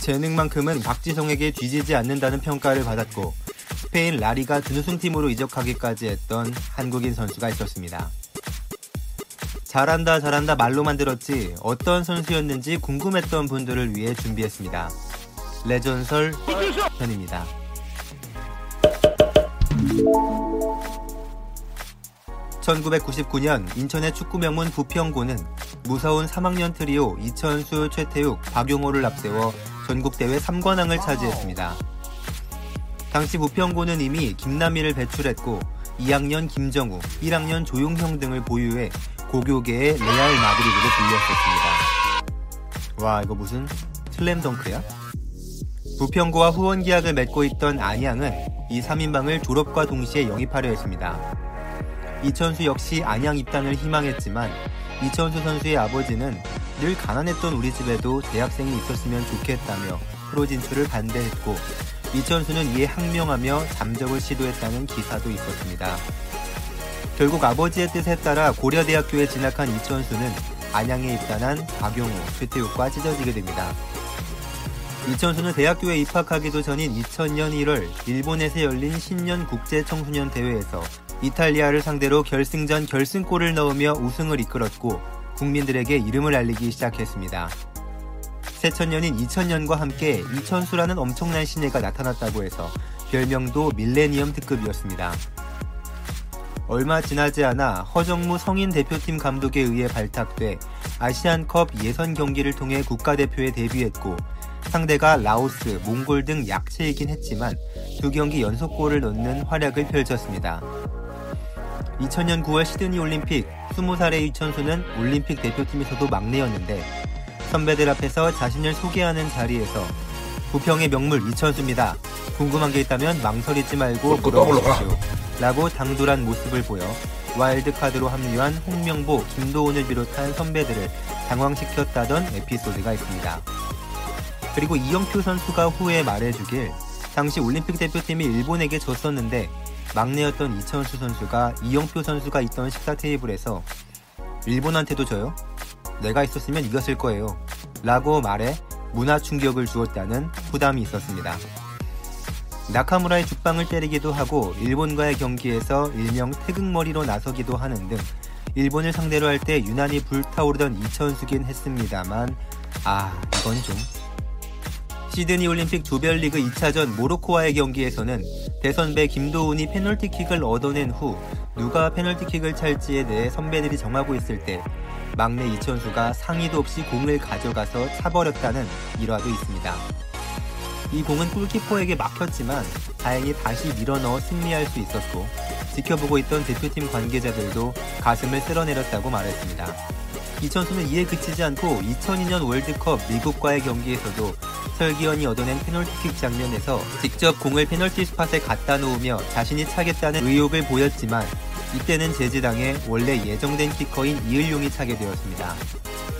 재능만큼은 박지성에게 뒤지지 않는다는 평가를 받았고 스페인 라리가 준우승팀으로 이적하기까지 했던 한국인 선수가 있었습니다. 잘한다 잘한다 말로만 들었지 어떤 선수였는지 궁금했던 분들을 위해 준비했습니다. 레전설 편입니다. 1999년 인천의 축구 명문 부평고는 무서운 3학년 트리오 이천수, 최태욱, 박용호를 앞세워 전국대회 3관왕을 차지했습니다. 당시 부평고는 이미 김남희를 배출했고 2학년 김정우, 1학년 조용형 등을 보유해 고교계의 레알 마드리드로 불렸었습니다. 와 이거 무슨 슬램덩크야? 부평고와 후원 계약을 맺고 있던 안양은 이 3인방을 졸업과 동시에 영입하려 했습니다. 이천수 역시 안양 입단을 희망했지만 이천수 선수의 아버지는 늘 가난했던 우리 집에도 대학생이 있었으면 좋겠다며 프로 진출을 반대했고 이천수는 이에 항명하며 잠적을 시도했다는 기사도 있었습니다. 결국 아버지의 뜻에 따라 고려대학교에 진학한 이천수는 안양에 입단한 박용호, 최태욱과 찢어지게 됩니다. 이천수는 대학교에 입학하기도 전인 2000년 1월 일본에서 열린 신년 국제 청소년 대회에서 이탈리아를 상대로 결승전 결승골을 넣으며 우승을 이끌었고 국민들에게 이름을 알리기 시작했습니다. 새천년인 2000년과 함께 이천수라는 엄청난 신예가 나타났다고 해서 별명도 밀레니엄 특급이었습니다. 얼마 지나지 않아 허정무 성인 대표팀 감독에 의해 발탁돼 아시안컵 예선 경기를 통해 국가대표에 데뷔했고 상대가 라오스, 몽골 등 약체이긴 했지만 두 경기 연속골을 넣는 활약을 펼쳤습니다. 2000년 9월 시드니 올림픽 20살의 이천수는 올림픽 대표팀에서도 막내였는데 선배들 앞에서 자신을 소개하는 자리에서 부평의 명물 이천수입니다. 궁금한 게 있다면 망설이지 말고 물어보십시오. 라고 당돌한 모습을 보여 와일드카드로 합류한 홍명보, 김도훈을 비롯한 선배들을 당황시켰다던 에피소드가 있습니다. 그리고 이영표 선수가 후에 말해주길 당시 올림픽 대표팀이 일본에게 졌었는데 막내였던 이천수 선수가 이영표 선수가 있던 식사 테이블에서 일본한테도 져요? 내가 있었으면 이겼을 거예요. 라고 말해 문화 충격을 주었다는 부담이 있었습니다. 나카무라의 죽방을 때리기도 하고 일본과의 경기에서 일명 태극머리로 나서기도 하는 등 일본을 상대로 할 때 유난히 불타오르던 이천수긴 했습니다만 아 이건 좀 시드니 올림픽 조별리그 2차전 모로코와의 경기에서는 대선배 김도훈이 페널티킥을 얻어낸 후 누가 페널티킥을 찰지에 대해 선배들이 정하고 있을 때 막내 이천수가 상의도 없이 공을 가져가서 차버렸다는 일화도 있습니다. 이 공은 골키퍼에게 막혔지만 다행히 다시 밀어넣어 승리할 수 있었고 지켜보고 있던 대표팀 관계자들도 가슴을 쓸어내렸다고 말했습니다. 이천수는 이에 그치지 않고 2002년 월드컵 미국과의 경기에서도 설기현이 얻어낸 페널티킥 장면에서 직접 공을 페널티 스팟에 갖다 놓으며 자신이 차겠다는 의욕을 보였지만 이때는 제지당에 원래 예정된 키커인 이을용이 차게 되었습니다.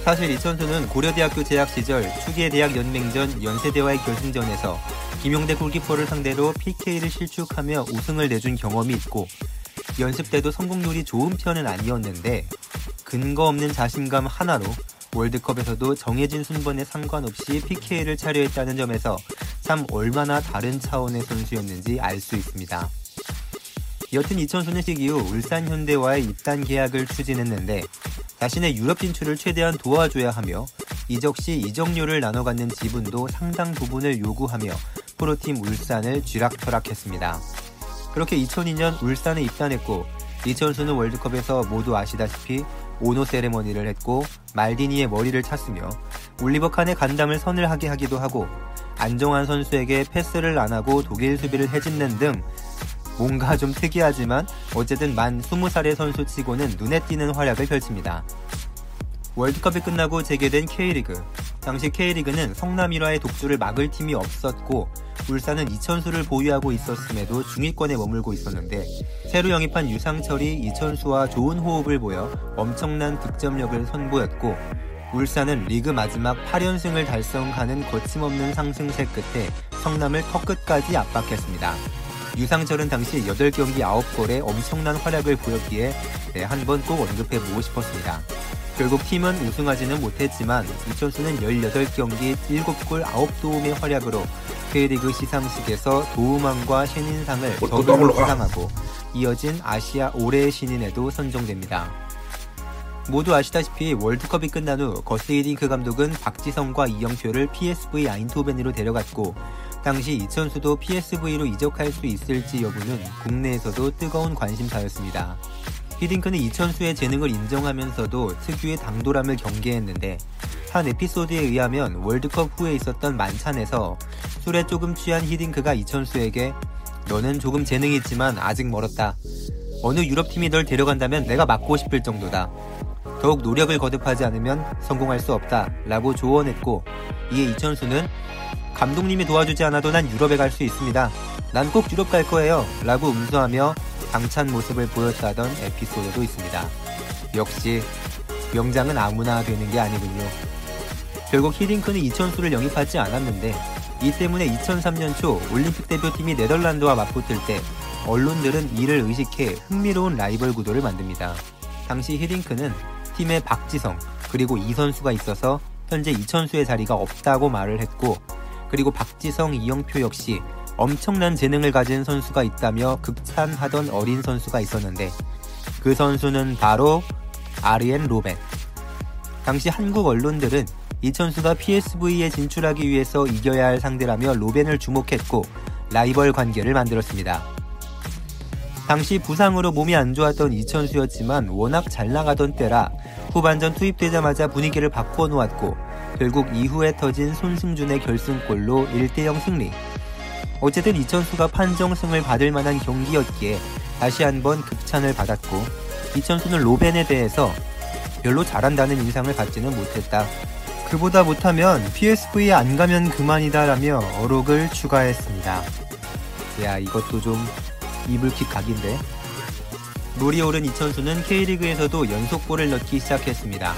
사실 이천수는 고려대학교 재학 시절 추계대학 연맹전 연세대와의 결승전에서 김용대 골키퍼를 상대로 PK를 실축하며 우승을 내준 경험이 있고 연습 때도 성공률이 좋은 편은 아니었는데 근거 없는 자신감 하나로 월드컵에서도 정해진 순번에 상관없이 PK를 차려했다는 점에서 참 얼마나 다른 차원의 선수였는지 알 수 있습니다. 여튼 2000소년 시기 후 울산 현대와의 입단 계약을 추진했는데 자신의 유럽 진출을 최대한 도와줘야 하며 이적 시 이적료를 나눠 갖는 지분도 상당 부분을 요구하며 프로팀 울산을 쥐락펴락했습니다. 그렇게 2002년 울산에 입단했고 이천수는 월드컵에서 모두 아시다시피 오노 세레머니를 했고 말디니의 머리를 찼으며 올리버 칸의 간담을 선을 하게 하기도 하고 안정환 선수에게 패스를 안 하고 독일 수비를 해짓는 등 뭔가 좀 특이하지만 어쨌든 만 20살의 선수치고는 눈에 띄는 활약을 펼칩니다. 월드컵이 끝나고 재개된 K리그. 당시 K리그는 성남 1화의 독주를 막을 팀이 없었고 울산은 이천수를 보유하고 있었음에도 중위권에 머물고 있었는데 새로 영입한 유상철이 이천수와 좋은 호흡을 보여 엄청난 득점력을 선보였고 울산은 리그 마지막 8연승을 달성하는 거침없는 상승세 끝에 성남을 턱끝까지 압박했습니다. 유상철은 당시 8경기 9골에 엄청난 활약을 보였기에 네, 한번 꼭 언급해보고 싶었습니다. 결국 팀은 우승하지는 못했지만 이천수는 18경기 7골 9도움의 활약으로 K리그 시상식에서 도움왕과 신인상을 가. 수상하고 이어진 아시아 올해의 신인에도 선정됩니다. 모두 아시다시피 월드컵이 끝난 후 거스 히딩크 감독은 박지성과 이영표를 PSV 아인토벤으로 데려갔고 당시 이천수도 PSV로 이적할 수 있을지 여부는 국내에서도 뜨거운 관심사였습니다. 히딩크는 이천수의 재능을 인정하면서도 특유의 당돌함을 경계했는데 한 에피소드에 의하면 월드컵 후에 있었던 만찬에서 술에 조금 취한 히딩크가 이천수에게 너는 조금 재능이 있지만 아직 멀었다. 어느 유럽팀이 널 데려간다면 내가 맡고 싶을 정도다. 더욱 노력을 거듭하지 않으면 성공할 수 없다. 라고 조언했고 이에 이천수는 감독님이 도와주지 않아도 난 유럽에 갈 수 있습니다. 난 꼭 유럽 갈 거예요. 라고 음수하며 당찬 모습을 보였다던 에피소드도 있습니다. 역시 명장은 아무나 되는 게 아니군요. 결국 히딩크는 이천수를 영입하지 않았는데 이 때문에 2003년 초 올림픽 대표팀이 네덜란드와 맞붙을 때 언론들은 이를 의식해 흥미로운 라이벌 구도를 만듭니다. 당시 히딩크는 팀에 박지성 그리고 이 선수가 있어서 현재 이천수의 자리가 없다고 말을 했고 그리고 박지성, 이영표 역시 엄청난 재능을 가진 선수가 있다며 극찬하던 어린 선수가 있었는데 그 선수는 바로 아르엔 로벤. 당시 한국 언론들은 이천수가 PSV에 진출하기 위해서 이겨야 할 상대라며 로벤을 주목했고 라이벌 관계를 만들었습니다. 당시 부상으로 몸이 안 좋았던 이천수였지만 워낙 잘 나가던 때라 후반전 투입되자마자 분위기를 바꿔 놓았고 결국 이후에 터진 손승준의 결승골로 1대0 승리. 어쨌든 이천수가 판정승을 받을 만한 경기였기에 다시 한번 극찬을 받았고 이천수는 로벤에 대해서 별로 잘한다는 인상을 받지는 못했다. 그보다 못하면 PSV에 안 가면 그만이다 라며 어록을 추가했습니다. 야 이것도 좀 이불킥 각인데. 물이 오른 이천수는 K리그에서도 연속골을 넣기 시작했습니다.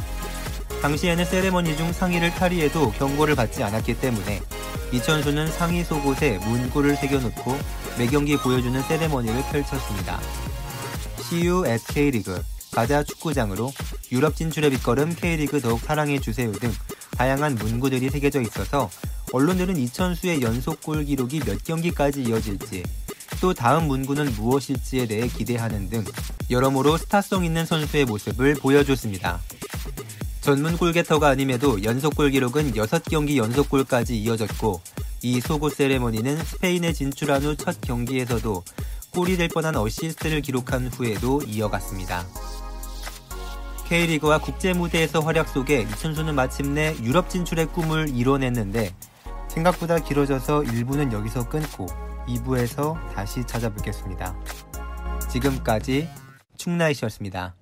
당시에는 세레머니 중 상의를 탈의해도 경고를 받지 않았기 때문에 이천수는 상의 속옷에 문구를 새겨놓고 매경기 보여주는 세레머니를 펼쳤습니다. CU at K리그, 가자 축구장으로 유럽 진출의 빗걸음 K리그 더욱 사랑해주세요 등 다양한 문구들이 새겨져 있어서 언론들은 이천수의 연속골 기록이 몇 경기까지 이어질지 또 다음 문구는 무엇일지에 대해 기대하는 등 여러모로 스타성 있는 선수의 모습을 보여줬습니다. 전문 골게터가 아님에도 연속골 기록은 6경기 연속골까지 이어졌고 이 속옷 세레머니는 스페인에 진출한 후 첫 경기에서도 골이 될 뻔한 어시스트를 기록한 후에도 이어갔습니다. K리그와 국제 무대에서 활약 속에 이천수는 마침내 유럽 진출의 꿈을 이뤄냈는데 생각보다 길어져서 1부는 여기서 끊고 2부에서 다시 찾아뵙겠습니다. 지금까지 충나이시였습니다.